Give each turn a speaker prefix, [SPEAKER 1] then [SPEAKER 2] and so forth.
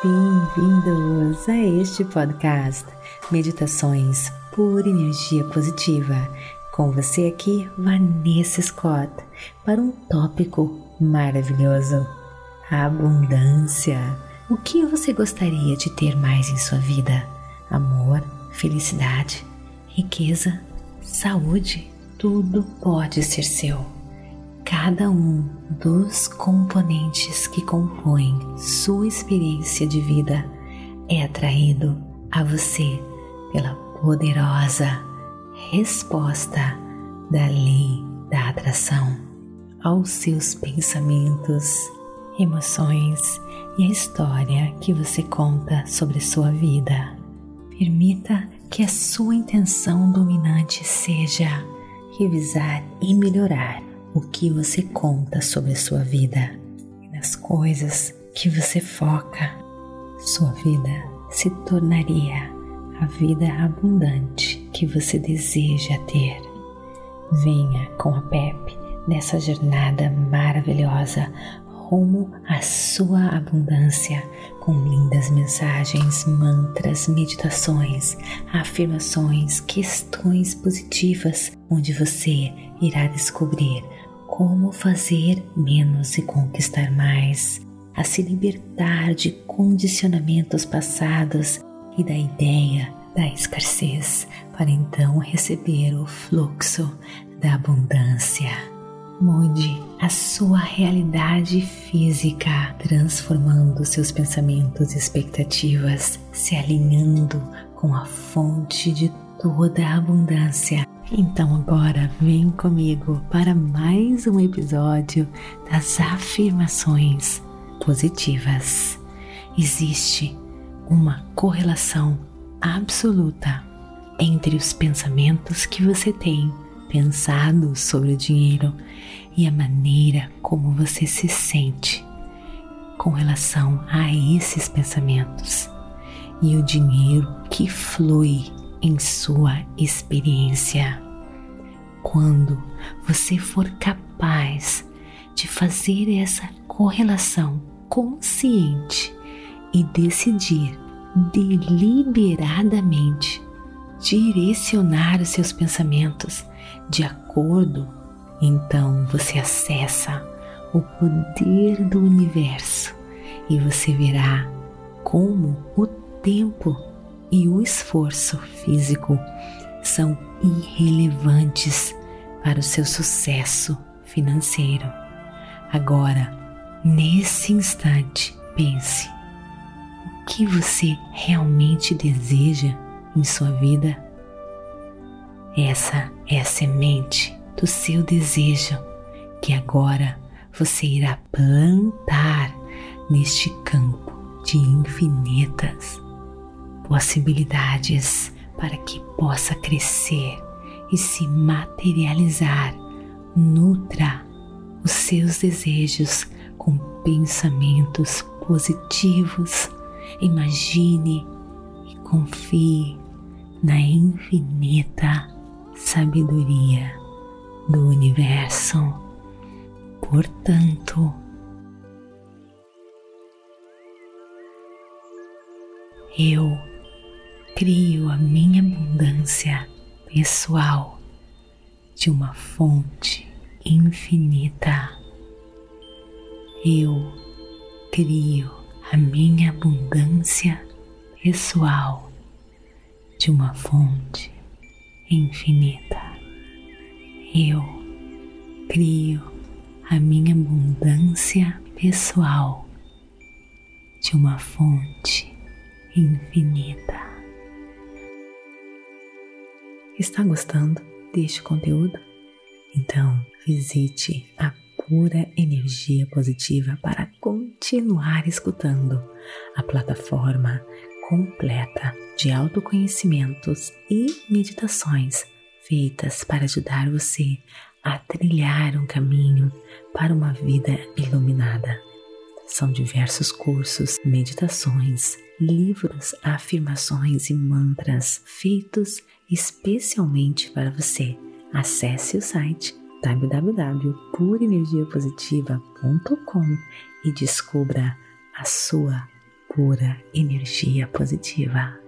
[SPEAKER 1] Bem-vindos a este podcast Meditações por Energia Positiva. Com você aqui, Vanessa Scott, para um tópico maravilhoso: abundância. O que você gostaria de ter mais em sua vida? Amor, felicidade, riqueza, saúde? Tudo pode ser seu cada um dos componentes que compõem sua experiência de vida é atraído a você pela poderosa resposta da lei da atração aos seus pensamentos, emoções e a história que você conta sobre sua vida. Permita que a sua intenção dominante seja revisar e melhorar o que você conta sobre a sua vida e nas coisas que você foca, sua vida se tornaria a vida abundante que você deseja ter. Venha com a Pepe nessa jornada maravilhosa rumo à sua abundância com lindas mensagens, mantras, meditações, afirmações, questões positivas, onde você irá descobrir como fazer menos e conquistar mais, a se libertar de condicionamentos passados e da ideia da escassez, para então receber o fluxo da abundância. Mude a sua realidade física, transformando seus pensamentos e expectativas, se alinhando com a fonte de toda a abundância então agora vem comigo para mais um episódio das afirmações positivas. Existe uma correlação absoluta entre os pensamentos que você tem pensado sobre o dinheiro e a maneira como você se sente com relação a esses pensamentos e o dinheiro que flui em sua experiência. Quando você for capaz de fazer essa correlação consciente e decidir deliberadamente direcionar os seus pensamentos de acordo, então você acessa o poder do universo e você verá como o tempo e o esforço físico são irrelevantes para o seu sucesso financeiro. Agora, nesse instante, pense: o que você realmente deseja em sua vida? Essa é a semente do seu desejo que agora você irá plantar neste campo de infinitas possibilidades para que possa crescer e se materializar. Nutra os seus desejos com pensamentos positivos. Imagine e confie na infinita sabedoria do universo. Portanto, eu crio a minha abundância pessoal de uma fonte infinita. Eu crio a minha abundância pessoal de uma fonte infinita. Eu crio a minha abundância pessoal de uma fonte infinita. Está gostando deste conteúdo? Então visite a Pura Energia Positiva para continuar escutando a plataforma completa de autoconhecimentos e meditações feitas para ajudar você a trilhar um caminho para uma vida iluminada. São diversos cursos, meditações, livros, afirmações e mantras feitos especialmente para você. Acesse o site www.purenergiapositiva.com e descubra a sua pura energia positiva.